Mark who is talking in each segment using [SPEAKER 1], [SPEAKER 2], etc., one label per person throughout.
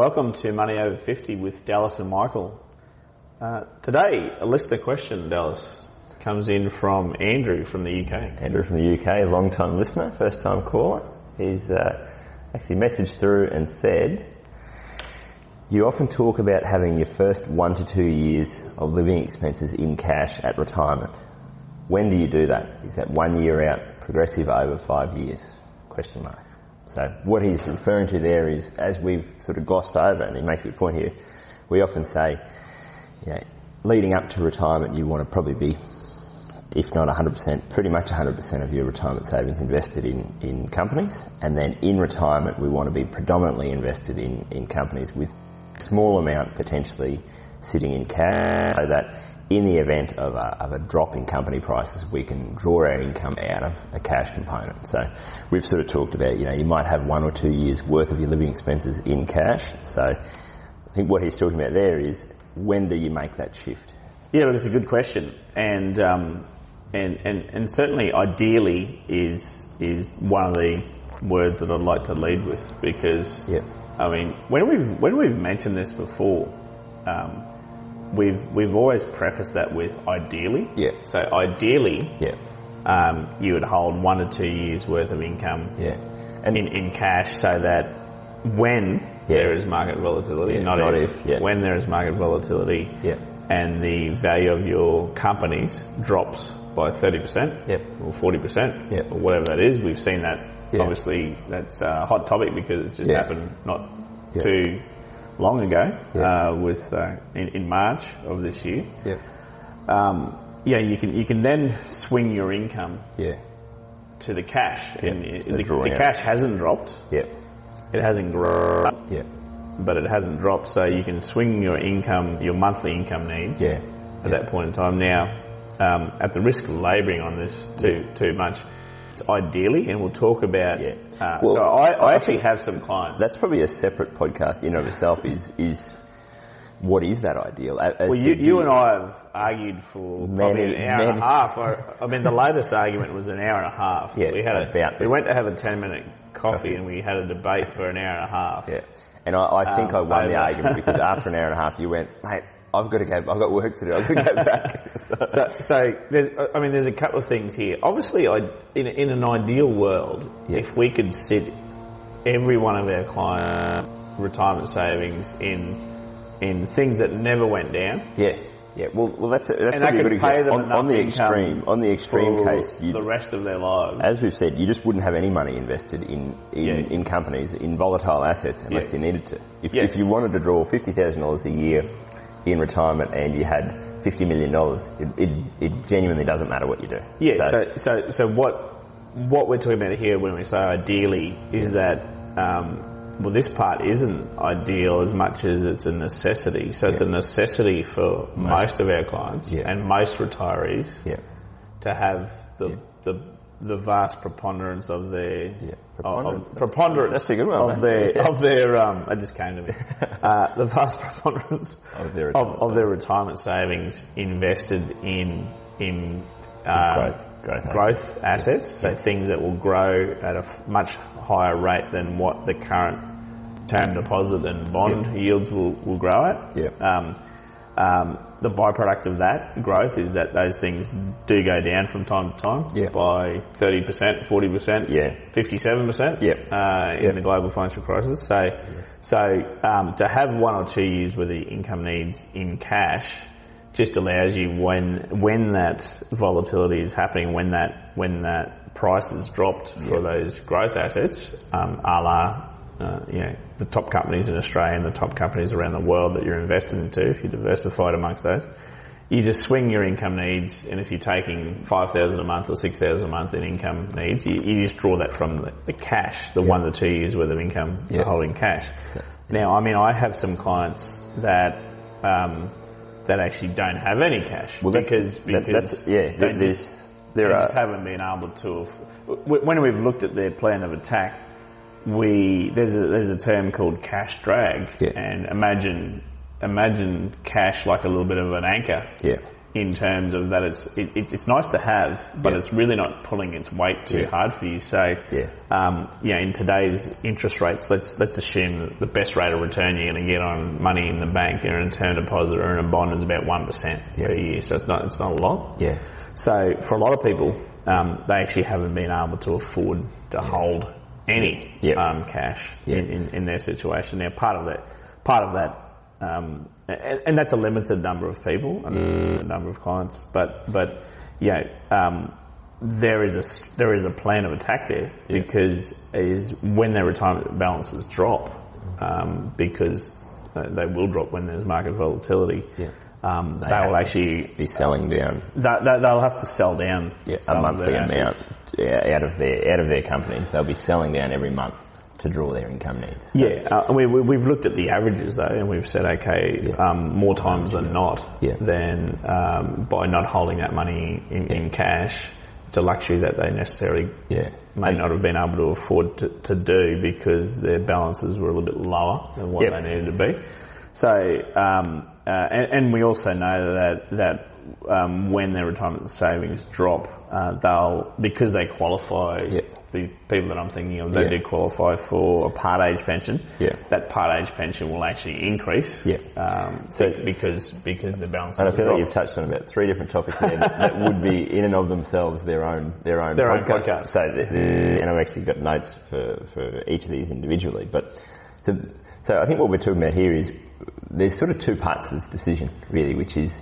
[SPEAKER 1] Welcome to Money Over 50 with Dallas and Michael. Uh, today, a listener question, Dallas, comes in from Andrew from the UK.
[SPEAKER 2] Andrew from the UK, long time listener, first time caller. He's uh, actually messaged through and said, You often talk about having your first one to two years of living expenses in cash at retirement. When do you do that? Is that one year out, progressive over five years? Question mark. So what he's referring to there is, as we've sort of glossed over, and he makes a point here, we often say, you know, leading up to retirement, you want to probably be, if not 100%, pretty much 100% of your retirement savings invested in, in companies. And then in retirement, we want to be predominantly invested in, in companies with small amount potentially sitting in cash so that in the event of a, of a, drop in company prices, we can draw our income out of a cash component. So we've sort of talked about, you know, you might have one or two years worth of your living expenses in cash. So I think what he's talking about there is when do you make that shift?
[SPEAKER 1] Yeah, look, it's a good question, and um, and and and certainly ideally is is one of the words that I'd like to lead with because
[SPEAKER 2] yeah.
[SPEAKER 1] I mean when we've when we've mentioned this before. Um, we've we've always prefaced that with ideally.
[SPEAKER 2] Yeah.
[SPEAKER 1] So ideally,
[SPEAKER 2] Yeah.
[SPEAKER 1] um, you would hold one to two years worth of income
[SPEAKER 2] Yeah.
[SPEAKER 1] in, in cash, so that when
[SPEAKER 2] Yeah.
[SPEAKER 1] there is market volatility,
[SPEAKER 2] Yeah,
[SPEAKER 1] not,
[SPEAKER 2] not
[SPEAKER 1] if,
[SPEAKER 2] if, yeah.
[SPEAKER 1] when there is market volatility,
[SPEAKER 2] Yeah.
[SPEAKER 1] and the value of your companies drops by thirty percent,
[SPEAKER 2] Yep.
[SPEAKER 1] or forty percent,
[SPEAKER 2] Yep.
[SPEAKER 1] or whatever that is. We've seen that. Obviously, that's a hot topic because it just happened not too long ago
[SPEAKER 2] Yeah.
[SPEAKER 1] uh, with uh, in, in March of this year.
[SPEAKER 2] Yeah.
[SPEAKER 1] Um, yeah, you can you can then swing your income
[SPEAKER 2] Yeah.
[SPEAKER 1] to the cash, and
[SPEAKER 2] Yeah,
[SPEAKER 1] it-
[SPEAKER 2] so
[SPEAKER 1] the, the cash hasn't dropped.
[SPEAKER 2] Yeah.
[SPEAKER 1] It hasn't grown,
[SPEAKER 2] Yeah.
[SPEAKER 1] but it hasn't dropped. So you can swing your income, your monthly income needs
[SPEAKER 2] Yeah.
[SPEAKER 1] at that point in time. Now, um, at the risk of labouring on this too too much, ideally, and we'll talk about.
[SPEAKER 2] Yeah.
[SPEAKER 1] Uh,
[SPEAKER 2] Well,
[SPEAKER 1] so I, I actually have some clients.
[SPEAKER 2] That's probably a separate podcast in and of itself is, is what is that ideal?
[SPEAKER 1] Well, you, you and I have argued for probably an hour and a half. I, I mean, the latest argument was an hour and a half.
[SPEAKER 2] Yeah,
[SPEAKER 1] we had a,
[SPEAKER 2] about
[SPEAKER 1] we went to have a ten minute coffee,
[SPEAKER 2] Coffee.
[SPEAKER 1] and we had a debate for an hour and a half.
[SPEAKER 2] Yeah. And I, I think
[SPEAKER 1] Um,
[SPEAKER 2] I won the argument because after an hour and a half you went, mate, I've got to go, I've got work to do, I've got to go back. So-
[SPEAKER 1] So, so there's, I mean, there's a couple of things here. Obviously, I, in, in an ideal world,
[SPEAKER 2] Yeah.
[SPEAKER 1] if we could sit every one of our client retirement savings in in things that never went down,
[SPEAKER 2] yes. Yeah, well, well that's, a, that's
[SPEAKER 1] and
[SPEAKER 2] a good example. On, on the extreme, on the extreme case, you,
[SPEAKER 1] the rest of their lives.
[SPEAKER 2] as we've said, you just wouldn't have any money invested in in,
[SPEAKER 1] Yeah.
[SPEAKER 2] in companies in volatile assets unless
[SPEAKER 1] Yeah.
[SPEAKER 2] you needed to. If,
[SPEAKER 1] Yes.
[SPEAKER 2] if you wanted to draw fifty thousand dollars a year in retirement and you had fifty million dollars, it, it, it genuinely doesn't matter what you do.
[SPEAKER 1] Yeah. So, so, so what what we're talking about here when we say ideally is that um, well, this part isn't ideal as much as it's a necessity. So it's a necessity for most, of our clients
[SPEAKER 2] Yeah.
[SPEAKER 1] and most retirees
[SPEAKER 2] yeah,
[SPEAKER 1] to have the the the vast preponderance of their
[SPEAKER 2] Yeah.
[SPEAKER 1] preponderance, of,
[SPEAKER 2] that's-
[SPEAKER 1] preponderance
[SPEAKER 2] that's a good one,
[SPEAKER 1] of their
[SPEAKER 2] Yeah.
[SPEAKER 1] of their um it just came to me uh, the vast preponderance
[SPEAKER 2] Of their
[SPEAKER 1] of, of their retirement savings invested in in uh,
[SPEAKER 2] growth- growth
[SPEAKER 1] growth assets, so things that will grow at a much higher rate than what the current term deposit and bond yields will, will grow at.
[SPEAKER 2] Yeah.
[SPEAKER 1] Um, um, the byproduct of that growth is that those things do go down from time to time
[SPEAKER 2] Yeah.
[SPEAKER 1] by 30%, 40%,
[SPEAKER 2] Yeah.
[SPEAKER 1] 57%
[SPEAKER 2] Yeah.
[SPEAKER 1] uh, in
[SPEAKER 2] Yeah.
[SPEAKER 1] the global financial crisis. So, so um, to have one or two years worth the income needs in cash just allows you when when that volatility is happening, when that when that price is dropped for those growth assets, um, a la uh, you know, the top companies in Australia and the top companies around the world that you're invested into, if you're diversified amongst those, you just swing your income needs, and if you're taking five thousand a month or six thousand a month in income needs, you, you just draw that from the, the cash, the one to two years worth of income for holding cash.
[SPEAKER 2] So-
[SPEAKER 1] Now, I mean, I have some clients that um, that actually don't have any cash
[SPEAKER 2] Well,
[SPEAKER 1] because
[SPEAKER 2] that-
[SPEAKER 1] because
[SPEAKER 2] that's- yeah,
[SPEAKER 1] they just,
[SPEAKER 2] there
[SPEAKER 1] they
[SPEAKER 2] are-
[SPEAKER 1] just haven't been able to. When we've looked at their plan of attack, we there's a there's a term called cash drag,
[SPEAKER 2] Yeah.
[SPEAKER 1] and imagine imagine cash like a little bit of an anchor
[SPEAKER 2] Yeah.
[SPEAKER 1] in terms of that it's it, it, it's nice to have, but
[SPEAKER 2] Yeah.
[SPEAKER 1] it's really not pulling its weight too
[SPEAKER 2] Yeah.
[SPEAKER 1] hard for you. So,
[SPEAKER 2] Yeah.
[SPEAKER 1] um, know, in today's interest rates, let's let's assume that the best rate of return you're going to get on money in the bank in a term deposit or in a bond is about one percent per year. So it's not it's not a lot.
[SPEAKER 2] Yeah.
[SPEAKER 1] So for a lot of people, um, they actually haven't been able to afford to hold any
[SPEAKER 2] Yeah.
[SPEAKER 1] um, cash
[SPEAKER 2] Yeah.
[SPEAKER 1] in, in, in their situation. Now, part of that, part of that, um, and, and that's a limited number of people, a limited number of clients. But but yeah, um, there is a there is a plan of attack there because is when their retirement balances drop, um, because uh, they will drop when there's market volatility.
[SPEAKER 2] Yeah.
[SPEAKER 1] Um, they,
[SPEAKER 2] have
[SPEAKER 1] will actually
[SPEAKER 2] Be selling down
[SPEAKER 1] that, that, they'll have to sell down
[SPEAKER 2] yeah, a monthly amount yeah, out of their out of their companies. They'll be selling down every month to draw their income needs. So-
[SPEAKER 1] Yeah, uh, we, we, we've looked at the averages though, and we've said, okay,
[SPEAKER 2] Yeah.
[SPEAKER 1] um, more times than not,
[SPEAKER 2] Yeah.
[SPEAKER 1] then um, by not holding that money in, in cash, it's a luxury that they necessarily
[SPEAKER 2] Yeah.
[SPEAKER 1] may not have been able to afford to, to do because their balances were a little bit lower than what
[SPEAKER 2] Yep.
[SPEAKER 1] they needed to be. So, um, and, and we also know that that um, when their retirement savings drop, uh, they'll because they qualify.
[SPEAKER 2] Yep.
[SPEAKER 1] The people that I'm thinking of, they
[SPEAKER 2] Yeah.
[SPEAKER 1] do qualify for a part age pension.
[SPEAKER 2] Yeah.
[SPEAKER 1] That part age pension will actually increase.
[SPEAKER 2] Yeah.
[SPEAKER 1] Um,
[SPEAKER 2] So-
[SPEAKER 1] because because the balance.
[SPEAKER 2] And I feel like you've touched on about three different topics there that, that would be in and of themselves their own their own
[SPEAKER 1] Their own
[SPEAKER 2] podcast.
[SPEAKER 1] podcast.
[SPEAKER 2] So, the, the, and I've actually got notes for, for each of these individually. But so, so I think what we're talking about here is there's sort of two parts to this decision, really, which is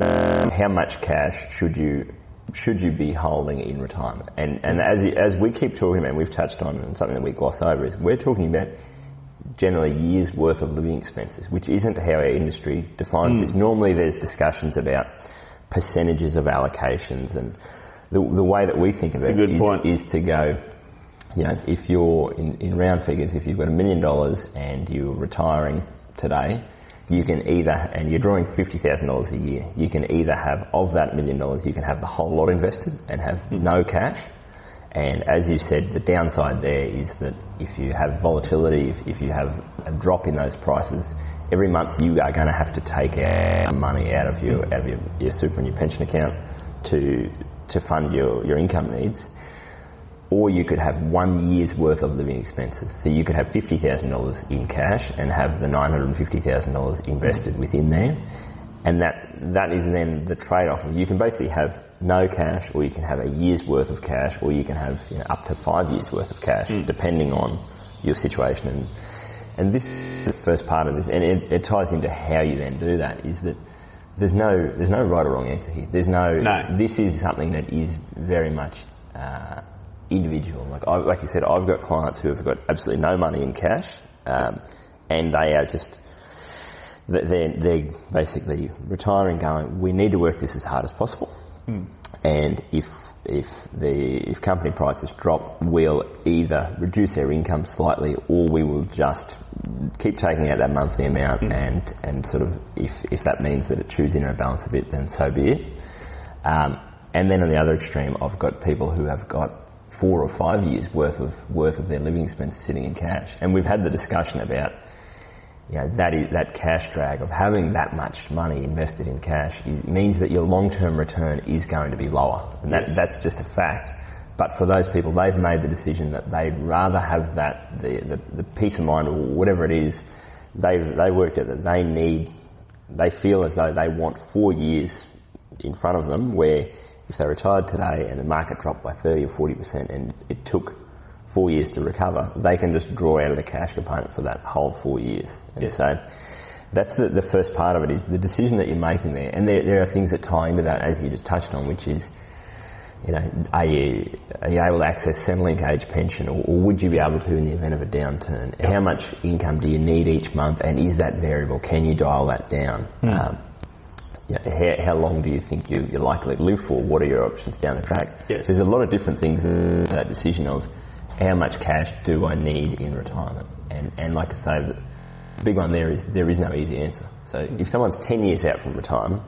[SPEAKER 2] um, how much cash should you should you be holding in retirement? And and as as we keep talking about, and we've touched on, and something that we gloss over is we're talking about generally years worth of living expenses, which isn't how our industry defines
[SPEAKER 1] Hmm.
[SPEAKER 2] it. Normally there's discussions about percentages of allocations and the, the way that we think of
[SPEAKER 1] a
[SPEAKER 2] it
[SPEAKER 1] good
[SPEAKER 2] is,
[SPEAKER 1] point.
[SPEAKER 2] is to go, you know, if you're in, in round figures, if you've got a million dollars and you're retiring today, you can either, and you're drawing $50,000 a year, you can either have, of that million dollars, you can have the whole lot invested and have hmm. no cash, and as you said, the downside there is that if you have volatility, if, if you have a drop in those prices, every month you are going to have to take out money out of your out of your, your super and your pension account to to fund your, your income needs. Or you could have one year's worth of living expenses. So you could have fifty thousand dollars in cash and have the nine hundred and fifty thousand dollars invested within there. And that that is then the trade off. You can basically have no cash or you can have a year's worth of cash or you can have you know, up to five years worth of cash depending on your situation and and this is the first part of this and it, it ties into how you then do that is that there's no there's no right or wrong answer here. There's no,
[SPEAKER 1] No.
[SPEAKER 2] this is something that is very much uh, individual. Like I, like you said, I've got clients who have got absolutely no money in cash, um, and they are just they- they're they're basically retiring, going. We need to work this as hard as possible, and if if the if company prices drop, we'll either reduce our income slightly, or we will just keep taking out that monthly amount, and and sort of if if that means that it chews in our balance a bit, then so be it. Um, and then on the other extreme, I've got people who have got four or five years worth of worth of their living expenses sitting in cash, and we've had the discussion about you know, that is, that cash drag of having that much money invested in cash means that your long-term return is going to be lower, and that,
[SPEAKER 1] Yes.
[SPEAKER 2] that's just a fact. But for those people, they've made the decision that they'd rather have that the, the, the peace of mind or whatever it is. They they worked out that they need. They feel as though they want four years in front of them where if they retired today and the market dropped by 30 or 40% and it took four years to recover, they can just draw out of the cash component for that whole four years. And so that's the, the first part of it is the decision that you're making there. And there, there are things that tie into that as you just touched on, which is, you know, are you, are you able to access Centrelink age pension or, or would you be able to in the event of a downturn? How much income do you need each month and is that variable? Can you dial that down? Um, Yeah, how, how long do you think you, you're likely to live for? What are your options down the track?
[SPEAKER 1] Yes.
[SPEAKER 2] There's a lot of different things in that decision of how much cash do I need in retirement? And, and like I say, the big one there is there is no easy answer. So if someone's 10 years out from retirement,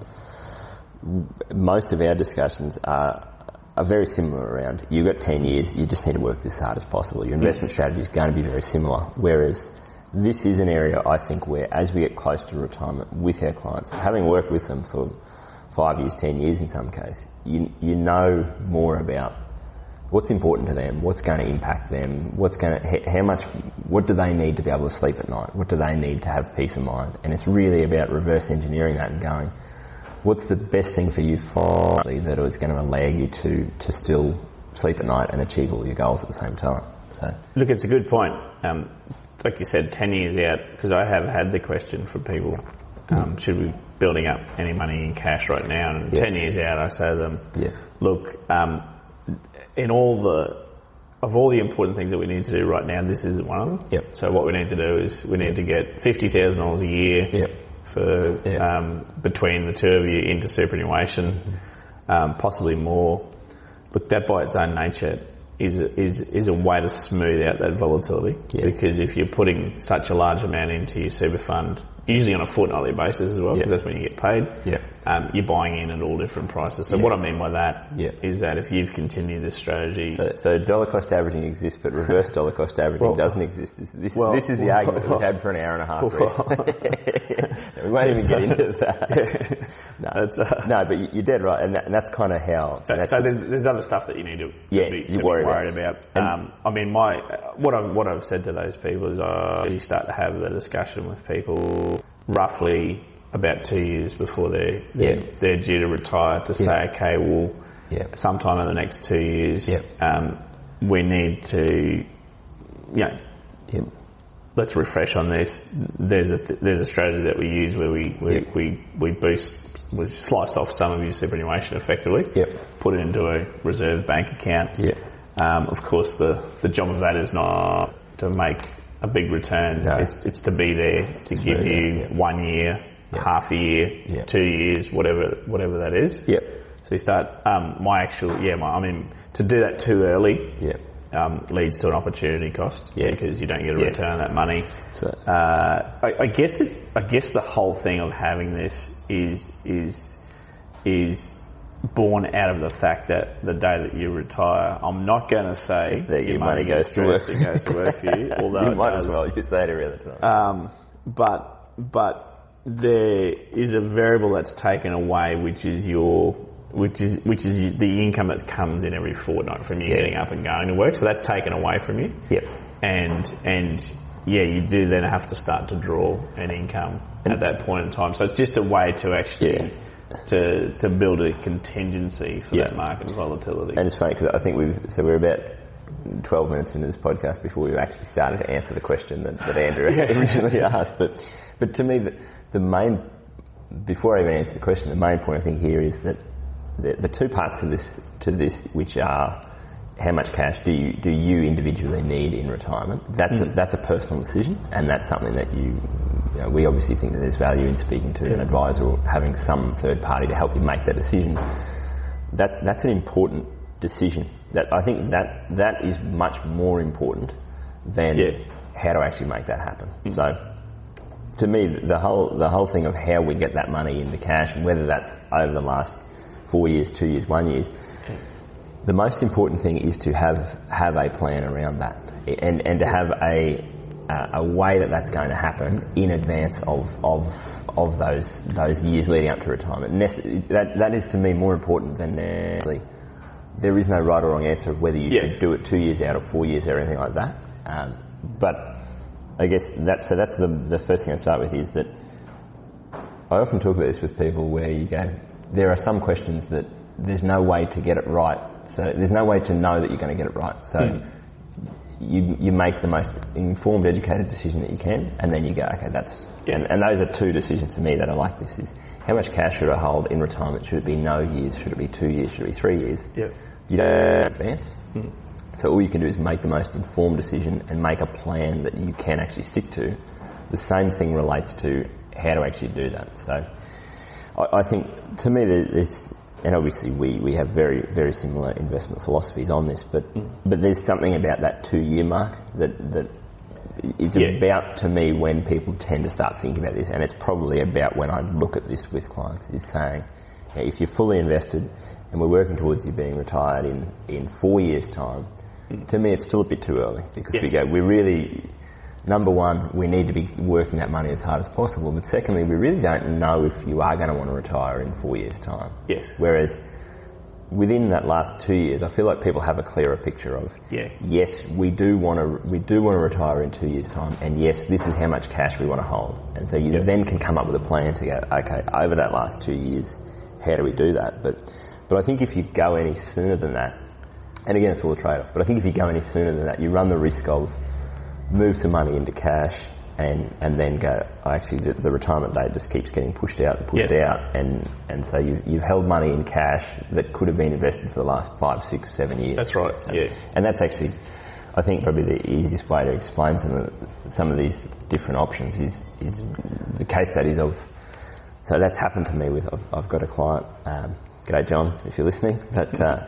[SPEAKER 2] most of our discussions are, are very similar around you've got 10 years, you just need to work this hard as possible. Your investment mm. strategy is going to be very similar. Whereas this is an area I think where as we get close to retirement with our clients, having worked with them for five years, 10 years in some case, you, you know more about what's important to them, what's going to impact them, what's going to, how much, what do they need to be able to sleep at night, what do they need to have peace of mind, and it's really about reverse engineering that and going, what's the best thing for you finally that is going to allow you to, to still sleep at night and achieve all your goals at the same time. So,
[SPEAKER 1] Look, it's a good point. Um, like you said, 10 years out, because I have had the question from people, um, should we be building up any money in cash right now? And
[SPEAKER 2] Yeah.
[SPEAKER 1] 10 years out, I say to them,
[SPEAKER 2] Yeah.
[SPEAKER 1] look, um, in all the, of all the important things that we need to do right now, this isn't one of them.
[SPEAKER 2] Yep.
[SPEAKER 1] So what we need to do is we need to get $50,000 a year
[SPEAKER 2] Yep.
[SPEAKER 1] for,
[SPEAKER 2] Yep.
[SPEAKER 1] um, between the two of you into superannuation, um, possibly more. Look, that by its own nature is a, is is a way to smooth out that volatility.
[SPEAKER 2] Yeah.
[SPEAKER 1] Because if you're putting such a large amount into your super fund, usually on a fortnightly basis as well, because
[SPEAKER 2] Yeah.
[SPEAKER 1] that's when you get paid.
[SPEAKER 2] Yeah.
[SPEAKER 1] Um, you're buying in at all different prices. So what I mean by that is
[SPEAKER 2] Yeah.
[SPEAKER 1] that if you've continued this strategy,
[SPEAKER 2] so, so dollar cost averaging exists, but reverse dollar cost averaging
[SPEAKER 1] Well-
[SPEAKER 2] doesn't exist. This, this,
[SPEAKER 1] well-
[SPEAKER 2] this is the argument we've had for an hour and a half. We won't even get into that. no,
[SPEAKER 1] That's, uh,
[SPEAKER 2] no, but you- you're dead right, and, that, and that's kind of how.
[SPEAKER 1] So, so there's, there's other stuff that you need to, to
[SPEAKER 2] Yeah,
[SPEAKER 1] be,
[SPEAKER 2] you
[SPEAKER 1] to
[SPEAKER 2] worry
[SPEAKER 1] be worried about.
[SPEAKER 2] And-
[SPEAKER 1] Um, I mean, my what I've what I've said to those people is I really start to have the discussion with people roughly about two years before they're they're,
[SPEAKER 2] Yeah.
[SPEAKER 1] they're due to retire to say,
[SPEAKER 2] Yeah.
[SPEAKER 1] okay, well,
[SPEAKER 2] Yeah.
[SPEAKER 1] sometime in the next two years, um, we need to, you know,
[SPEAKER 2] yeah,
[SPEAKER 1] let's refresh on this. There's a there's a strategy that we use where we we,
[SPEAKER 2] Yeah.
[SPEAKER 1] we, we boost we slice off some of your superannuation effectively.
[SPEAKER 2] Yep.
[SPEAKER 1] Put it into a reserve bank account.
[SPEAKER 2] Yeah.
[SPEAKER 1] Um, of course, the the job of that is not to make a big return.
[SPEAKER 2] No.
[SPEAKER 1] It's it's to be there to give
[SPEAKER 2] smooth
[SPEAKER 1] you
[SPEAKER 2] yeah.
[SPEAKER 1] one year, half a year, two years, whatever whatever that is.
[SPEAKER 2] Yep.
[SPEAKER 1] So you start. Um, my actual yeah. My, I mean to do that too early
[SPEAKER 2] Yep.
[SPEAKER 1] um, leads to an opportunity cost
[SPEAKER 2] Yeah.
[SPEAKER 1] because you don't get a
[SPEAKER 2] Yeah.
[SPEAKER 1] return on that money.
[SPEAKER 2] So-
[SPEAKER 1] uh, I, I guess the, I guess the whole thing of having this is is is born out of the fact that the day that you retire, I'm not going to say
[SPEAKER 2] That your money goes to work.
[SPEAKER 1] It goes to work for you, although
[SPEAKER 2] you might as well use that every other time.
[SPEAKER 1] Um, but but there is a variable that's taken away, which is your which is which is the income that comes in every fortnight from you
[SPEAKER 2] Yeah.
[SPEAKER 1] getting up and going to work. So that's taken away from you.
[SPEAKER 2] Yep.
[SPEAKER 1] And and yeah, you do then have to start to draw an income at that point in time. So it's just a way to actually
[SPEAKER 2] Yeah.
[SPEAKER 1] To to build a contingency for
[SPEAKER 2] Yeah.
[SPEAKER 1] that market volatility.
[SPEAKER 2] And it's funny because I think we've so we're about 12 minutes into this podcast before we actually started to answer the question that, that Andrew originally asked. But but to me, the, the main before I even answer the question, the main point I think here is that the, the two parts to this to this, which are how much cash do you do you individually need in retirement? That's a, mm. that's a personal decision, and that's something that you. You know, we obviously think that there's value in speaking to an advisor or having some third party to help you make that decision that's that's an important decision. That I think that that is much more important than
[SPEAKER 1] Yeah.
[SPEAKER 2] how to actually make that happen. Mm. So, to me, the whole the whole thing of how we get that money into cash, whether that's over the last four years, two years, one years, the most important thing is to have have a plan around that, and and to have a a a way that that's going to happen in advance of of of those those years leading up to retirement. Nece- that that is to me more important than uh, there is no right or wrong answer of whether you
[SPEAKER 1] Yes.
[SPEAKER 2] should do it two years out or four years or anything like that. Um, but I guess that so that's the the first thing I start with is that I often talk about this with people where you go, there are some questions that there's no way to get it right. So there's no way to know that you're going to get it right. So hmm. you, you make the most informed, educated decision that you can, and then you go, okay, that's, and, and those are two decisions for me that I like this is how much cash should I hold in retirement? Should it be no years? Should it be two years? Should it be three years?
[SPEAKER 1] Yep.
[SPEAKER 2] You don't advance. Hmm. So all you can do is make the most informed decision and make a plan that you can actually stick to. The same thing relates to how to actually do that. So I, I think to me there- there's, and obviously we, we have very very similar investment philosophies on this, but mm. but there's something about that two year mark that that it's
[SPEAKER 1] Yeah.
[SPEAKER 2] about to me when people tend to start thinking about this, and it's probably about when I look at this with clients is saying, you know, if you're fully invested and we're working towards you being retired in in four years time, mm. to me it's still a bit too early because we go we really number one, we need to be working that money as hard as possible. But secondly, we really don't know if you are going to want to retire in four years' time.
[SPEAKER 1] Yes.
[SPEAKER 2] Whereas within that last two years, I feel like people have a clearer picture of
[SPEAKER 1] Yeah.
[SPEAKER 2] yes, we do want to we do want to retire in two years' time, and yes, this is how much cash we want to hold. And so you
[SPEAKER 1] Yeah.
[SPEAKER 2] then can come up with a plan to go, okay, over that last two years, how do we do that? But but I think if you go any sooner than that, and again, it's all a trade-off. But I think if you go any sooner than that, you run the risk of move some money into cash and, and then go, actually the, the retirement date just keeps getting pushed out and pushed
[SPEAKER 1] Yes.
[SPEAKER 2] out and, and so you, you've held money in cash that could have been invested for the last five, six, seven years.
[SPEAKER 1] That's right. Yeah.
[SPEAKER 2] And that's actually, I think probably the easiest way to explain some of, some of these different options is, is the case studies of, so that's happened to me with, I've, I've got a client, um, g'day John, if you're listening, but, uh,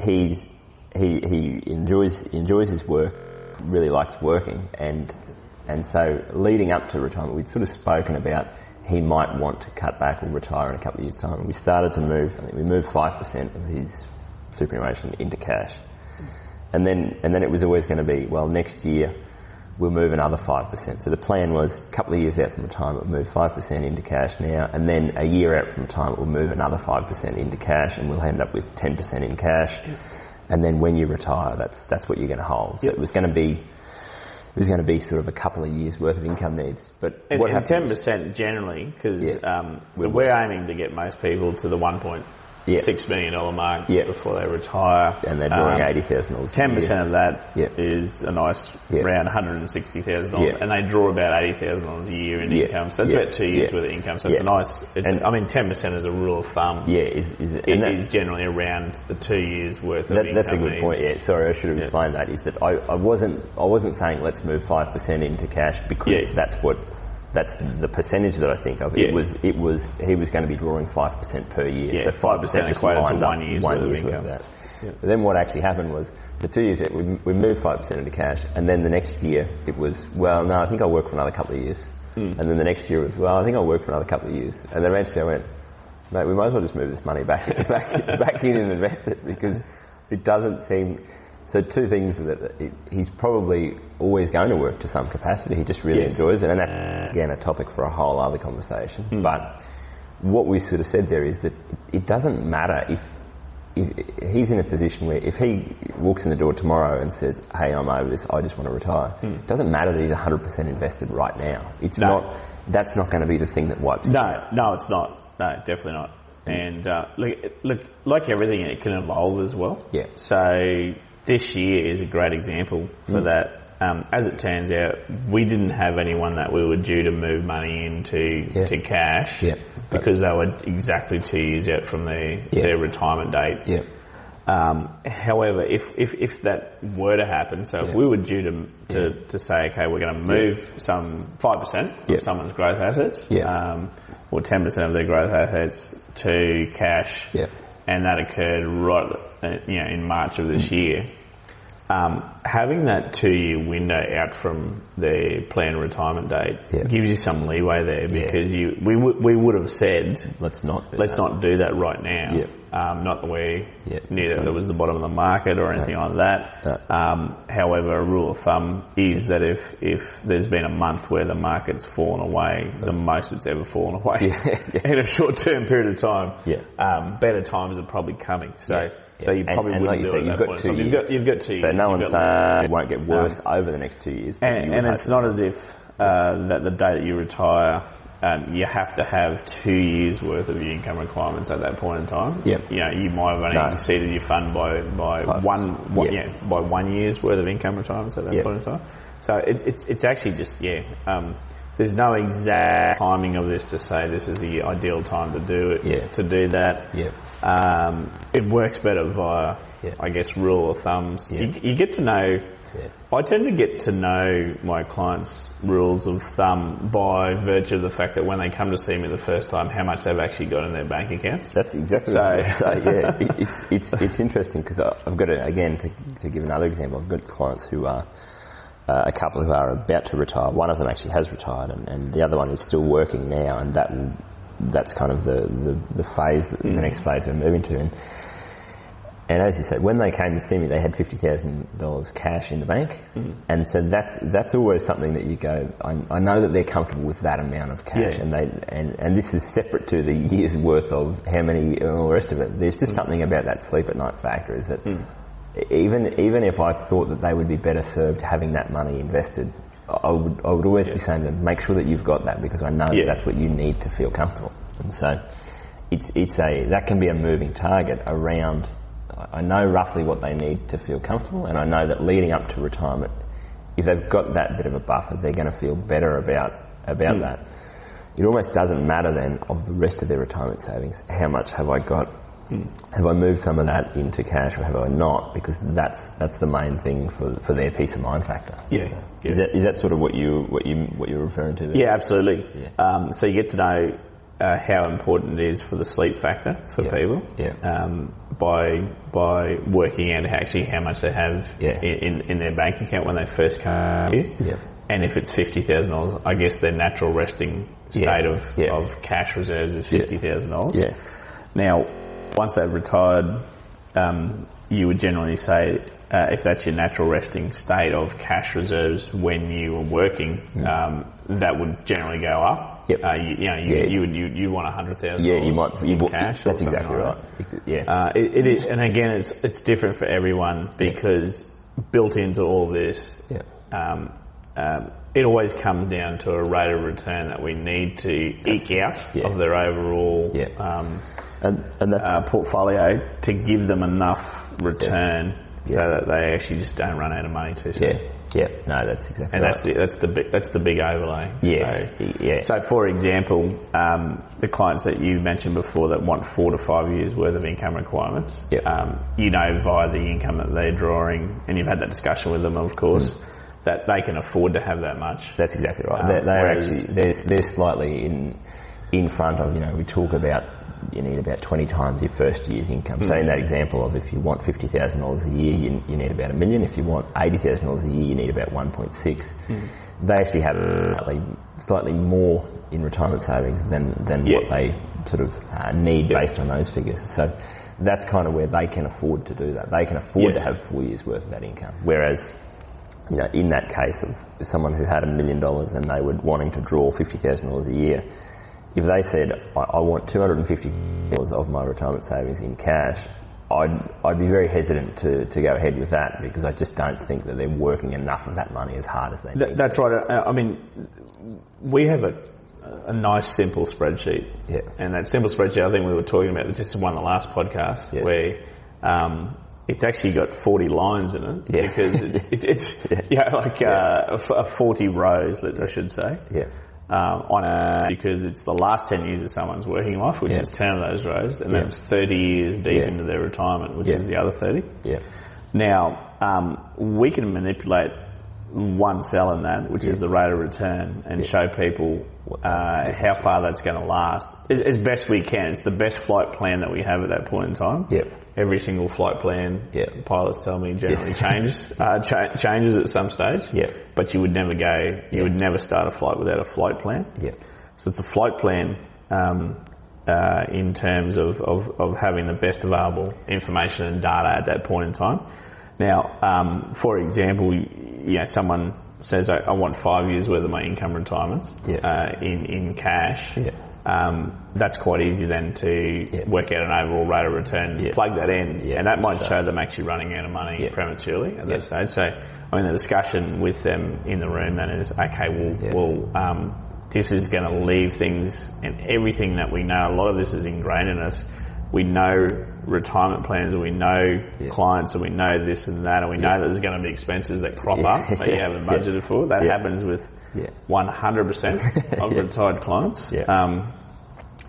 [SPEAKER 2] he's, he, he enjoys, enjoys his work, really likes working and, and so leading up to retirement, we'd sort of spoken about he might want to cut back or retire in a couple of years time. And we started to move, I think we moved 5% of his superannuation into cash. And then, and then it was always going to be, well, next year we'll move another 5%. So the plan was a couple of years out from retirement, we'll move 5% into cash now, and then a year out from retirement, we'll move another 5% into cash, and we'll end up with 10% in cash. And then when you retire, that's, that's what you're going to hold. So it was going to be, it was going to be sort of a couple of years worth of income needs. But
[SPEAKER 1] And,
[SPEAKER 2] what happened?
[SPEAKER 1] 10% generally, because
[SPEAKER 2] Yeah.
[SPEAKER 1] um, so we're aiming to get most people to the $1.6
[SPEAKER 2] Yeah.
[SPEAKER 1] million dollar mark
[SPEAKER 2] Yeah.
[SPEAKER 1] before they retire.
[SPEAKER 2] And they're drawing
[SPEAKER 1] Um,
[SPEAKER 2] eighty thousand dollars.
[SPEAKER 1] Ten percent of that is a nice
[SPEAKER 2] Yeah.
[SPEAKER 1] around one hundred and sixty thousand dollars, and they draw about eighty thousand dollars a year in income. So that's about two years worth of income. So it's a nice. It's,
[SPEAKER 2] And-
[SPEAKER 1] I mean, ten percent is a rule of thumb.
[SPEAKER 2] Yeah, is, is it,
[SPEAKER 1] It
[SPEAKER 2] and that-
[SPEAKER 1] is generally around the two years worth of income.
[SPEAKER 2] that's a good
[SPEAKER 1] needs.
[SPEAKER 2] point. Yeah, sorry, I should have explained that. Is that I, I wasn't I wasn't saying let's move five percent into cash because that's what that's the percentage that I think of.
[SPEAKER 1] Yeah.
[SPEAKER 2] It was it was he was going to be drawing five percent per year.
[SPEAKER 1] Yeah,
[SPEAKER 2] so
[SPEAKER 1] 5%
[SPEAKER 2] just
[SPEAKER 1] equated to
[SPEAKER 2] lined up
[SPEAKER 1] one year's worth of
[SPEAKER 2] that. But then what actually happened was the two years that we, we moved five percent into cash, and then the next year it was well, no, I think I'll work for another couple of years,
[SPEAKER 1] Hmm.
[SPEAKER 2] and then the next year it was well, I think I'll work for another couple of years, and then eventually I went, mate, we might as well just move this money back back back in and invest it because it doesn't seem. So two things that he's probably always going to work to some capacity. He just really
[SPEAKER 1] Yes.
[SPEAKER 2] enjoys it, and that's again a topic for a whole other conversation.
[SPEAKER 1] Hmm.
[SPEAKER 2] But what we sort of said there is that it doesn't matter if. If he's in a position where if he walks in the door tomorrow and says, "Hey, I'm over this. I just want to retire," it doesn't matter that he's 100% invested right now. It's
[SPEAKER 1] Hmm. No.
[SPEAKER 2] not. That's not going to be the thing that wipes.
[SPEAKER 1] No, no, it's not. No, definitely not. And uh, look, look, like everything, it can evolve as well.
[SPEAKER 2] Yeah.
[SPEAKER 1] So this year is a great example for that. Um, as it turns out, we didn't have anyone that we were due to move money into
[SPEAKER 2] Yeah.
[SPEAKER 1] to cash
[SPEAKER 2] Yeah.
[SPEAKER 1] because they were exactly two years out from their
[SPEAKER 2] Yeah.
[SPEAKER 1] their retirement date.
[SPEAKER 2] Yeah.
[SPEAKER 1] Um, however, if, if, if that were to happen, so if we were due to, to, to say, okay, we're going to move some 5%
[SPEAKER 2] Yeah.
[SPEAKER 1] of someone's growth assets,
[SPEAKER 2] Yeah.
[SPEAKER 1] um, or 10% of their growth assets to cash,
[SPEAKER 2] Yeah.
[SPEAKER 1] and that occurred right, uh, you know, in March of this year, um, having that two-year window out from the planned retirement date
[SPEAKER 2] Yeah.
[SPEAKER 1] gives you some leeway there because you we would we would have said
[SPEAKER 2] Let's not. do
[SPEAKER 1] let's
[SPEAKER 2] that.
[SPEAKER 1] not do that right now.
[SPEAKER 2] Yeah.
[SPEAKER 1] Um, not that we
[SPEAKER 2] Yeah,
[SPEAKER 1] knew that it was the bottom of the market or anything like that.
[SPEAKER 2] No.
[SPEAKER 1] Um, however, a rule of thumb is that if, if there's been a month where the market's fallen away, the most it's ever fallen away
[SPEAKER 2] Yeah, yeah.
[SPEAKER 1] in a short term period of time,
[SPEAKER 2] Yeah.
[SPEAKER 1] um, better times are probably coming. So,
[SPEAKER 2] Yeah.
[SPEAKER 1] So you
[SPEAKER 2] And-
[SPEAKER 1] probably
[SPEAKER 2] and
[SPEAKER 1] wouldn't
[SPEAKER 2] like you
[SPEAKER 1] do
[SPEAKER 2] say,
[SPEAKER 1] it at
[SPEAKER 2] you've got.
[SPEAKER 1] You've
[SPEAKER 2] years.
[SPEAKER 1] got, you've got two
[SPEAKER 2] So
[SPEAKER 1] years.
[SPEAKER 2] no
[SPEAKER 1] You've
[SPEAKER 2] saying it won't get worse over the next two years.
[SPEAKER 1] and, and it's not as if uh, that the day that you retire, um, you have to have two years worth of your income requirements at that point in time.
[SPEAKER 2] Yep.
[SPEAKER 1] You know, you might have only
[SPEAKER 2] No.
[SPEAKER 1] exceeded your fund by, by
[SPEAKER 2] Five
[SPEAKER 1] one.
[SPEAKER 2] Yep.
[SPEAKER 1] yeah, by one year's worth of income requirements at that
[SPEAKER 2] Yep.
[SPEAKER 1] point in time. So it, it's it's actually just yeah. Um, there's no exact timing of this to say this is the ideal time to do it.
[SPEAKER 2] Yeah.
[SPEAKER 1] To do that.
[SPEAKER 2] Yeah.
[SPEAKER 1] Um, it works better via,
[SPEAKER 2] Yeah.
[SPEAKER 1] I guess, rule of thumbs.
[SPEAKER 2] Yeah.
[SPEAKER 1] You, you get to know.
[SPEAKER 2] Yeah.
[SPEAKER 1] I tend to get to know my clients' rules of thumb by virtue of the fact that when they come to see me the first time, how much they've actually got in their bank accounts.
[SPEAKER 2] That's exactly
[SPEAKER 1] So-
[SPEAKER 2] what I was going to say. Yeah, it, it's it's it's interesting because I've got to, again to to give another example. I've got clients who are uh, Uh, a couple who are about to retire. One of them actually has retired, and, and the other one is still working now, and that that's kind of the the, the phase, the mm. next phase we're moving to. And and as you said, when they came to see me, they had fifty thousand dollars cash in the bank, mm. and so that's that's always something that you go. I, I know that they're comfortable with that amount of cash,
[SPEAKER 1] Yeah.
[SPEAKER 2] and they and, and this is separate to the year's worth of how many and all the rest of it. There's just mm. something about that sleep at night factor is that even even if I thought that they would be better served having that money invested, I would I would always be saying to them, make sure that you've got that because I know
[SPEAKER 1] Yeah.
[SPEAKER 2] that that's what you need to feel comfortable. And so it's it's a that can be a moving target around. I know roughly what they need to feel comfortable, and I know that leading up to retirement, if they've got that bit of a buffer, they're going to feel better about about
[SPEAKER 1] Hmm.
[SPEAKER 2] that. It almost doesn't matter then of the rest of their retirement savings. How much have I got?
[SPEAKER 1] Hmm.
[SPEAKER 2] Have I moved some of that into cash, or have I not? Because that's that's the main thing for, for their peace of mind factor.
[SPEAKER 1] Yeah, yeah.
[SPEAKER 2] Is that is that sort of what you what you what you're referring to? There?
[SPEAKER 1] Yeah, absolutely.
[SPEAKER 2] Yeah.
[SPEAKER 1] Um, so you get to know uh, how important it is for the sleep factor for
[SPEAKER 2] Yeah.
[SPEAKER 1] people
[SPEAKER 2] Yeah.
[SPEAKER 1] um, by by working out actually how much they have
[SPEAKER 2] Yeah.
[SPEAKER 1] in, in, their bank account when they first come here.
[SPEAKER 2] Yeah.
[SPEAKER 1] And if it's fifty thousand dollars, I guess their natural resting state of, of cash reserves is fifty thousand dollars.
[SPEAKER 2] Yeah.
[SPEAKER 1] Now, once they've retired, um, you would generally say uh, if that's your natural resting state of cash reserves when you were working, um, that would generally go up.
[SPEAKER 2] Mm. Yep.
[SPEAKER 1] Uh, you, you know, you,
[SPEAKER 2] Yeah.
[SPEAKER 1] you would you, you want a hundred thousand.
[SPEAKER 2] Yeah, you might. You,
[SPEAKER 1] in cash.
[SPEAKER 2] that's exactly right.
[SPEAKER 1] that.
[SPEAKER 2] Yeah.
[SPEAKER 1] Uh, it, it is, and again, it's it's different for everyone because built into all this,
[SPEAKER 2] Yeah.
[SPEAKER 1] um, um, it always comes down to a rate of return that we need to eke out
[SPEAKER 2] yeah.
[SPEAKER 1] of their overall
[SPEAKER 2] Yeah.
[SPEAKER 1] um,
[SPEAKER 2] and and that's
[SPEAKER 1] uh, portfolio to give them enough return so
[SPEAKER 2] Yeah.
[SPEAKER 1] that they actually just don't run out of money too soon.
[SPEAKER 2] yeah. Yeah. No, that's exactly
[SPEAKER 1] And
[SPEAKER 2] right.
[SPEAKER 1] that's the that's the big that's the big overlay.
[SPEAKER 2] Yes.
[SPEAKER 1] So,
[SPEAKER 2] Yeah.
[SPEAKER 1] so for example, um, the clients that you mentioned before that want four to five years worth of income requirements,
[SPEAKER 2] Yep.
[SPEAKER 1] um, you know via the income that they're drawing, and you've had that discussion with them, of course,
[SPEAKER 2] Mm.
[SPEAKER 1] That they can afford to have that much.
[SPEAKER 2] That's exactly right.
[SPEAKER 1] Um,
[SPEAKER 2] they're, they're actually they're, they're slightly in in front of you know we talk about you need about twenty times your first year's income. So in that example of if you want fifty thousand dollars a year, you, you need about a million. If you want eighty thousand dollars a year, you need about one point six. They actually have slightly, slightly more in retirement savings than than what they sort of uh, need based on those figures. So. That's kind of where they can afford to do that. They can afford to have four years worth of that income. Whereas you know, in that case of someone who had a million dollars and they were wanting to draw fifty thousand dollars a year, if they said, I, I want two hundred and fifty dollars of my retirement savings in cash, I'd I'd be very hesitant to, to go ahead with that because I just don't think that they're working enough of that money as hard as they need.
[SPEAKER 1] that's right. Uh, I mean, we have a, a nice simple spreadsheet.
[SPEAKER 2] Yeah.
[SPEAKER 1] And that simple spreadsheet, I think we were talking about this in one of the last podcasts,
[SPEAKER 2] Yeah.
[SPEAKER 1] where um, it's actually got 40 lines in it.
[SPEAKER 2] Yeah.
[SPEAKER 1] Because it's, it's, it's yeah. like Uh, a f- a 40 rows, I should say.
[SPEAKER 2] Yeah.
[SPEAKER 1] Um, on a, because it's the last 10 years of someone's working life, which
[SPEAKER 2] Yeah.
[SPEAKER 1] is 10 of those rows, and
[SPEAKER 2] Yeah.
[SPEAKER 1] then 30 years deep
[SPEAKER 2] Yeah.
[SPEAKER 1] into their retirement, which
[SPEAKER 2] Yeah.
[SPEAKER 1] is the other 30.
[SPEAKER 2] Yeah.
[SPEAKER 1] Now, um, we can manipulate one cell in that, which is the rate of return, and show people uh, how far that's going to last as, as best we can. It's the best flight plan that we have at that point in time.
[SPEAKER 2] Yep.
[SPEAKER 1] Every single flight plan,
[SPEAKER 2] Yep.
[SPEAKER 1] pilots tell me generally
[SPEAKER 2] Yeah.
[SPEAKER 1] changes uh, cha- changes at some stage.
[SPEAKER 2] Yep.
[SPEAKER 1] But you would never go. You would never start a flight without a flight plan.
[SPEAKER 2] Yeah.
[SPEAKER 1] So it's a flight plan um, uh, in terms of, of, of having the best available information and data at that point in time. Now, um, for example, you know, someone says, I, I want five years worth of my income retirements
[SPEAKER 2] Yeah.
[SPEAKER 1] uh, in, in cash.
[SPEAKER 2] Yeah.
[SPEAKER 1] Um, that's quite easy then to
[SPEAKER 2] Yeah.
[SPEAKER 1] work out an overall rate of return,
[SPEAKER 2] Yeah.
[SPEAKER 1] plug that in,
[SPEAKER 2] Yeah.
[SPEAKER 1] and that might show them actually running out of money prematurely at that stage. So, I mean, the discussion with them in the room then is, okay, well, well, um, this is going to leave things and everything that we know. A lot of this is ingrained in us. We know retirement plans, and we know
[SPEAKER 2] Yeah.
[SPEAKER 1] clients, and we know this and that, and we know that there's going to be expenses that crop
[SPEAKER 2] Yeah.
[SPEAKER 1] up that you haven't budgeted for. That happens with
[SPEAKER 2] Yeah.
[SPEAKER 1] 100% of retired clients. Um,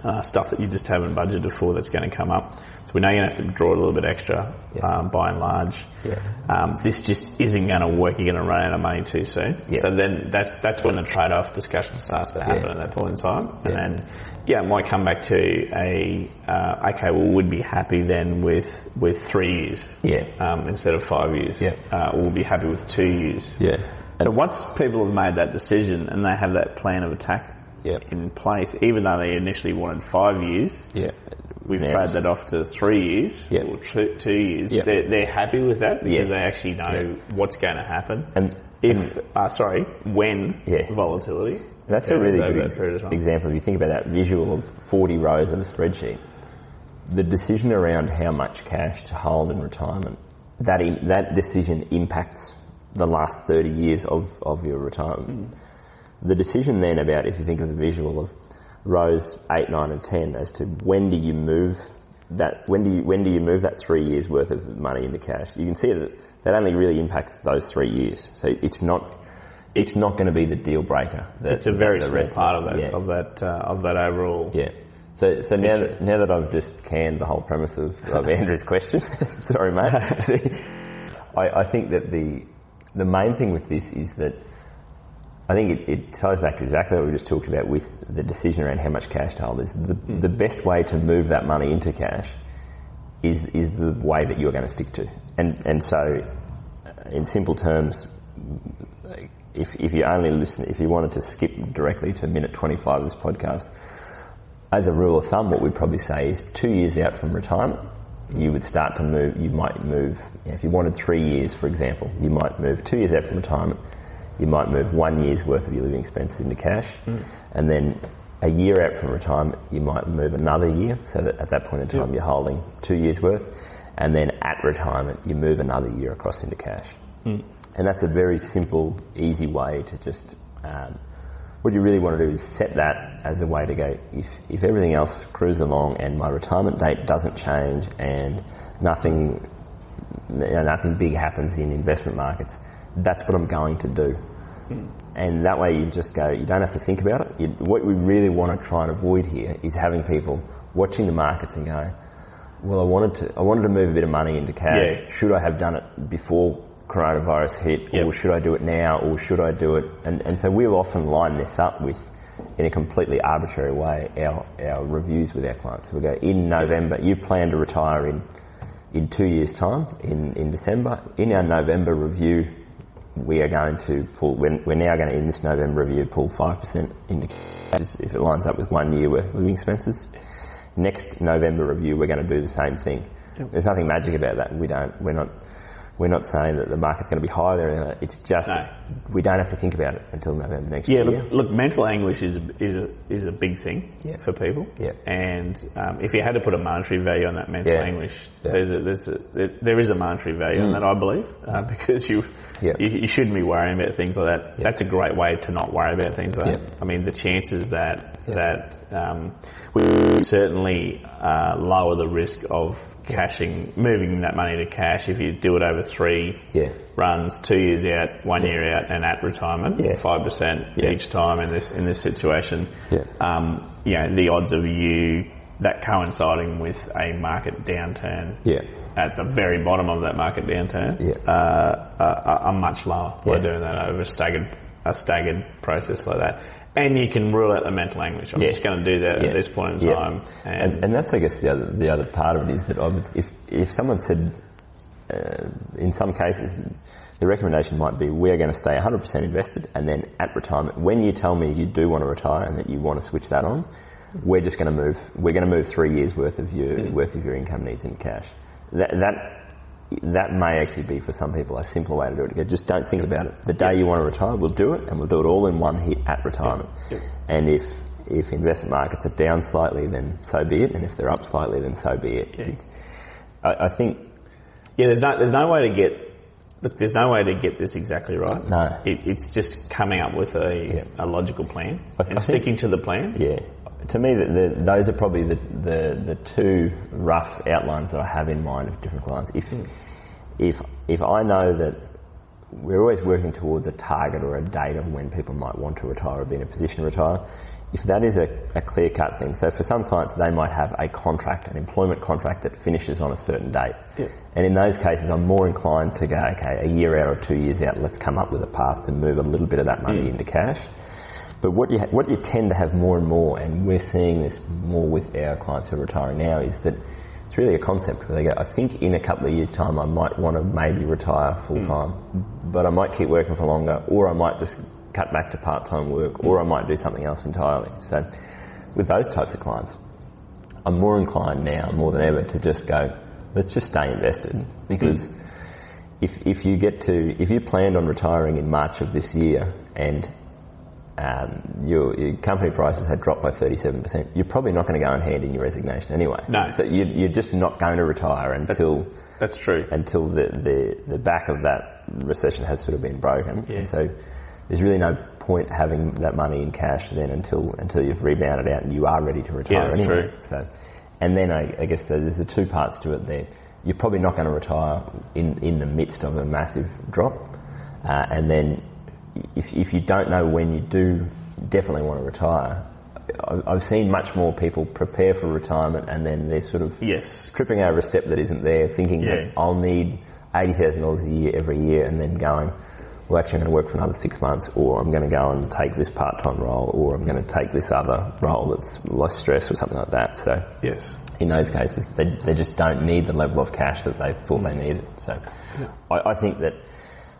[SPEAKER 1] uh, stuff that you just haven't budgeted for that's going to come up. So we know you're going to have to draw a little bit extra, um, by and large.
[SPEAKER 2] Yeah.
[SPEAKER 1] Um, this just isn't going to work. You're going to run out of money too soon. So then that's that's when the trade-off discussion starts to happen at that point in time. And then, yeah, it might come back to a uh, okay. Well, we'd be happy then with with three years.
[SPEAKER 2] Yeah.
[SPEAKER 1] Um, instead of five years.
[SPEAKER 2] Yeah.
[SPEAKER 1] Uh, we'll be happy with two years.
[SPEAKER 2] Yeah.
[SPEAKER 1] So once people have made that decision and they have that plan of attack
[SPEAKER 2] Yeah.
[SPEAKER 1] in place, even though they initially wanted five years,
[SPEAKER 2] Yeah.
[SPEAKER 1] we've
[SPEAKER 2] Yeah.
[SPEAKER 1] traded that off to three years
[SPEAKER 2] Yeah.
[SPEAKER 1] or two, two years.
[SPEAKER 2] Yeah.
[SPEAKER 1] They're, they're happy with that because
[SPEAKER 2] Yeah.
[SPEAKER 1] they actually know what's going to happen.
[SPEAKER 2] And
[SPEAKER 1] if, uh, sorry, when volatility.
[SPEAKER 2] That's a really good
[SPEAKER 1] that period of time.
[SPEAKER 2] example. If you think about that visual of 40 rows of a spreadsheet, the decision around how much cash to hold in retirement, that, im that decision impacts the last 30 years of, of your retirement. The decision then about, if you think of the visual of rows 8, 9 and 10 as to when do you move that, when do you, when do you move that three years worth of money into cash, you can see that that only really impacts those three years. So it's not, it's not going to be the deal breaker. that-
[SPEAKER 1] It's a very small part of that
[SPEAKER 2] yeah.
[SPEAKER 1] of that uh, of that overall.
[SPEAKER 2] Yeah. So, so now that, now that I've just canned the whole premise of, of Andrew's question, sorry mate, I, I think that the, the main thing with this is that I think it, it ties back to exactly what we just talked about with the decision around how much cash to hold. Is the, the best way to move that money into cash is is the way that you're going to stick to. And and so, uh, in simple terms, if if you only listen, if you wanted to skip directly to minute 25 of this podcast, as a rule of thumb, what we'd probably say is two years out from retirement, you would start to move. You might move you know, if you wanted three years, for example, you might move two years out from retirement. You might move one year's worth of your living expenses into cash, hmm. and then a year out from retirement, you might move another year. So that at that point in time, you're holding two years worth, and then at retirement, you move another year across into cash. Hmm. And that's a very simple, easy way to just. Um, what you really want to do is set that as a way to go. If if everything else cruises along and my retirement date doesn't change and nothing, you know, nothing big happens in investment markets, that's what I'm going to do. And that way you just go. You don't have to think about it. You, what we really want to try and avoid here is having people watching the markets and going, "Well, I wanted to. I wanted to move a bit of money into cash.
[SPEAKER 1] Yeah.
[SPEAKER 2] Should I have done it before coronavirus hit,
[SPEAKER 1] Yep.
[SPEAKER 2] or should I do it now, or should I do it?" And and so we'll often line this up with, in a completely arbitrary way, our our reviews with our clients. We go in November. You plan to retire in in two years' time, in in December. In our November review, we are going to pull. We're, we're now going to in this November review pull five percent into cash if it lines up with one year worth of living expenses. Next November review, we're going to do the same thing. There's nothing magic about that. We don't. We're not. We're not saying that the market's going to be higher. or anything. It's just
[SPEAKER 1] No.
[SPEAKER 2] we don't have to think about it until November next
[SPEAKER 1] Yeah,
[SPEAKER 2] year.
[SPEAKER 1] look, look, mental anguish is a, is a, is a big thing
[SPEAKER 2] Yeah.
[SPEAKER 1] for people.
[SPEAKER 2] Yeah.
[SPEAKER 1] And um, if you had to put a monetary value on that mental
[SPEAKER 2] Yeah.
[SPEAKER 1] anguish,
[SPEAKER 2] Yeah.
[SPEAKER 1] there's a, there's a, there, is a monetary value on that, I believe, uh, because you,
[SPEAKER 2] Yeah.
[SPEAKER 1] you you shouldn't be worrying about things like that. That's a great way to not worry about things like
[SPEAKER 2] Yeah.
[SPEAKER 1] that. I mean, the chances that
[SPEAKER 2] Yeah.
[SPEAKER 1] that um, we certainly uh, lower the risk of cashing, moving that money to cash if you do it over three
[SPEAKER 2] Yeah.
[SPEAKER 1] runs, two years out, one year out, and at retirement,
[SPEAKER 2] Yeah.
[SPEAKER 1] five percent
[SPEAKER 2] Yeah.
[SPEAKER 1] each time in this in this situation.
[SPEAKER 2] Yeah.
[SPEAKER 1] Um, you know, the odds of you that coinciding with a market downturn
[SPEAKER 2] Yeah.
[SPEAKER 1] at the very bottom of that market downturn
[SPEAKER 2] Yeah.
[SPEAKER 1] uh, are, are much lower by
[SPEAKER 2] Yeah.
[SPEAKER 1] doing that over a staggered a staggered process like that. And you can rule out the mental anguish. I'm
[SPEAKER 2] Yeah.
[SPEAKER 1] just going to do that
[SPEAKER 2] Yeah.
[SPEAKER 1] at this point in time.
[SPEAKER 2] Yeah.
[SPEAKER 1] time.
[SPEAKER 2] And, and that's, I guess, the other the other part of it is that would, if if someone said, uh, in some cases, the recommendation might be we are going to stay 100% invested, and then at retirement, when you tell me you do want to retire and that you want to switch that on, we're just going to move. We're going to move three years worth of your worth of your income needs in cash. That that. That may actually be for some people a simpler way to do it. Go, Just don't think about it. The day you want to retire, we'll do it, and we'll do it all in one hit at retirement. And if if investment markets are down slightly, then so be it. And if they're up slightly, then so be it. I, I think
[SPEAKER 1] Yeah, there's no there's no way to get look. There's no way to get this exactly right.
[SPEAKER 2] No.
[SPEAKER 1] it, it's just coming up with a, a logical plan
[SPEAKER 2] I th-
[SPEAKER 1] and
[SPEAKER 2] I think-
[SPEAKER 1] sticking to the plan.
[SPEAKER 2] Yeah. To me, the, the, those are probably the, the, the two rough outlines that I have in mind of different clients. If, hmm. if, if I know that we're always working towards a target or a date of when people might want to retire or be in a position to retire. If that is a, a clear cut thing, so for some clients they might have a contract, an employment contract that finishes on a certain date. And in those cases I'm more inclined to go, okay, a year out or two years out, let's come up with a path to move a little bit of that money hmm. into cash. But what you, ha- what you tend to have more and more, and we're seeing this more with our clients who are retiring now, is that it's really a concept. Where they go, I think in a couple of years' time I might want to maybe retire full time, hmm. but I might keep working for longer, or I might just cut back to part time work, or I might do something else entirely. So with those types of clients, I'm more inclined now, more than ever, to just go, let's just stay invested. Because hmm. if, if you get to, if you planned on retiring in March of this year and um, your, your company prices had dropped by 37%, you're probably not going to go and hand in your resignation anyway.
[SPEAKER 1] No.
[SPEAKER 2] So you, you're just not going to retire until
[SPEAKER 1] That's true.
[SPEAKER 2] until the, the, the back of that recession has sort of been broken.
[SPEAKER 1] Yeah.
[SPEAKER 2] And so there's really no point having that money in cash then until until you've rebounded out and you are ready to retire
[SPEAKER 1] that's
[SPEAKER 2] anyway.
[SPEAKER 1] true.
[SPEAKER 2] So, and then I, I guess there's the two parts to it there. You're probably not going to retire in, in the midst of a massive drop. Uh, and then if, if you don't know when you do definitely want to retire, I've seen much more people prepare for retirement and then they're sort of
[SPEAKER 1] Yes.
[SPEAKER 2] tripping over a step that isn't there, thinking
[SPEAKER 1] Yeah.
[SPEAKER 2] that I'll need eighty thousand dollars a year every year, and then going, well, actually, I'm going to work for another six months, or I'm going to go and take this part-time role, or I'm going to take this other role that's less stress or something like that. So,
[SPEAKER 1] Yes.
[SPEAKER 2] in those cases, they, they just don't need the level of cash that they thought they needed. So, I, I think that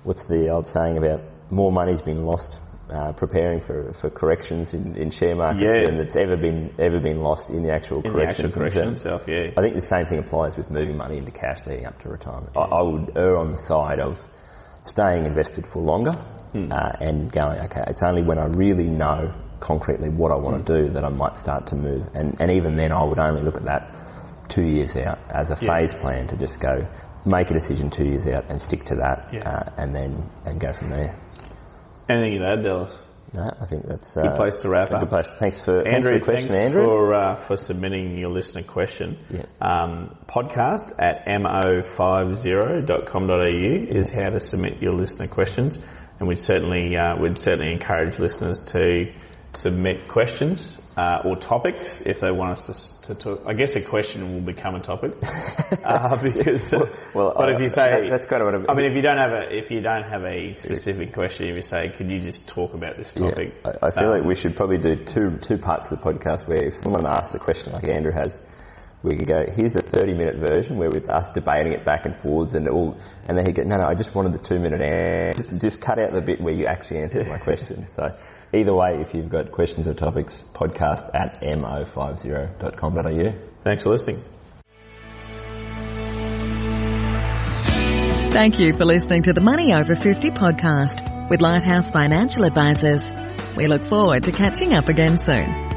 [SPEAKER 2] what's the old saying about more money's been lost. Uh, preparing for, for corrections in, in share markets
[SPEAKER 1] Yeah.
[SPEAKER 2] than that's ever been ever been lost in the actual
[SPEAKER 1] In the
[SPEAKER 2] corrections
[SPEAKER 1] actual correction itself, yeah.
[SPEAKER 2] I think the same thing applies with moving money into cash leading up to retirement. I, I would err on the side of staying invested for longer uh, and going, okay, it's only when I really know concretely what I want to do that I might start to move. And, and even then, I would only look at that two years out as a
[SPEAKER 1] Yeah.
[SPEAKER 2] phase plan to just go make a decision two years out and stick to that
[SPEAKER 1] Yeah.
[SPEAKER 2] uh, and then and go from there.
[SPEAKER 1] Anything you'd add, Dallas?
[SPEAKER 2] No, I think that's uh,
[SPEAKER 1] Good place to wrap
[SPEAKER 2] a
[SPEAKER 1] up.
[SPEAKER 2] Good place. Thanks for, thanks for the question,
[SPEAKER 1] thanks
[SPEAKER 2] Andrew.
[SPEAKER 1] for uh, for submitting your listener question.
[SPEAKER 2] Yeah.
[SPEAKER 1] Um, podcast at mo50.com.au is how to submit your listener questions, and we certainly uh, would certainly encourage listeners to submit questions uh, or topics if they want us to, to talk. I guess a question will become a topic uh, because.
[SPEAKER 2] well,
[SPEAKER 1] but
[SPEAKER 2] I-
[SPEAKER 1] if you say
[SPEAKER 2] that- that's kind of what I'm-
[SPEAKER 1] I mean, if you don't have a if you don't have a specific question, if you say, "Could you just talk about this topic?"
[SPEAKER 2] Yeah, I, I feel
[SPEAKER 1] Um,
[SPEAKER 2] like we should probably do two two parts of the podcast where if someone asks a question like Andrew has, we could go, here's the 30 minute version where it's us debating it back and forwards and all, and then he go, no, no, I just wanted the two minute answer. Just, just cut out the bit where you actually answered my question. So either way, if you've got questions or topics, podcast at mo50.com.au.
[SPEAKER 1] Thanks for listening.
[SPEAKER 3] Thank you for listening to the Money Over 50 podcast with Lighthouse Financial Advisors. We look forward to catching up again soon.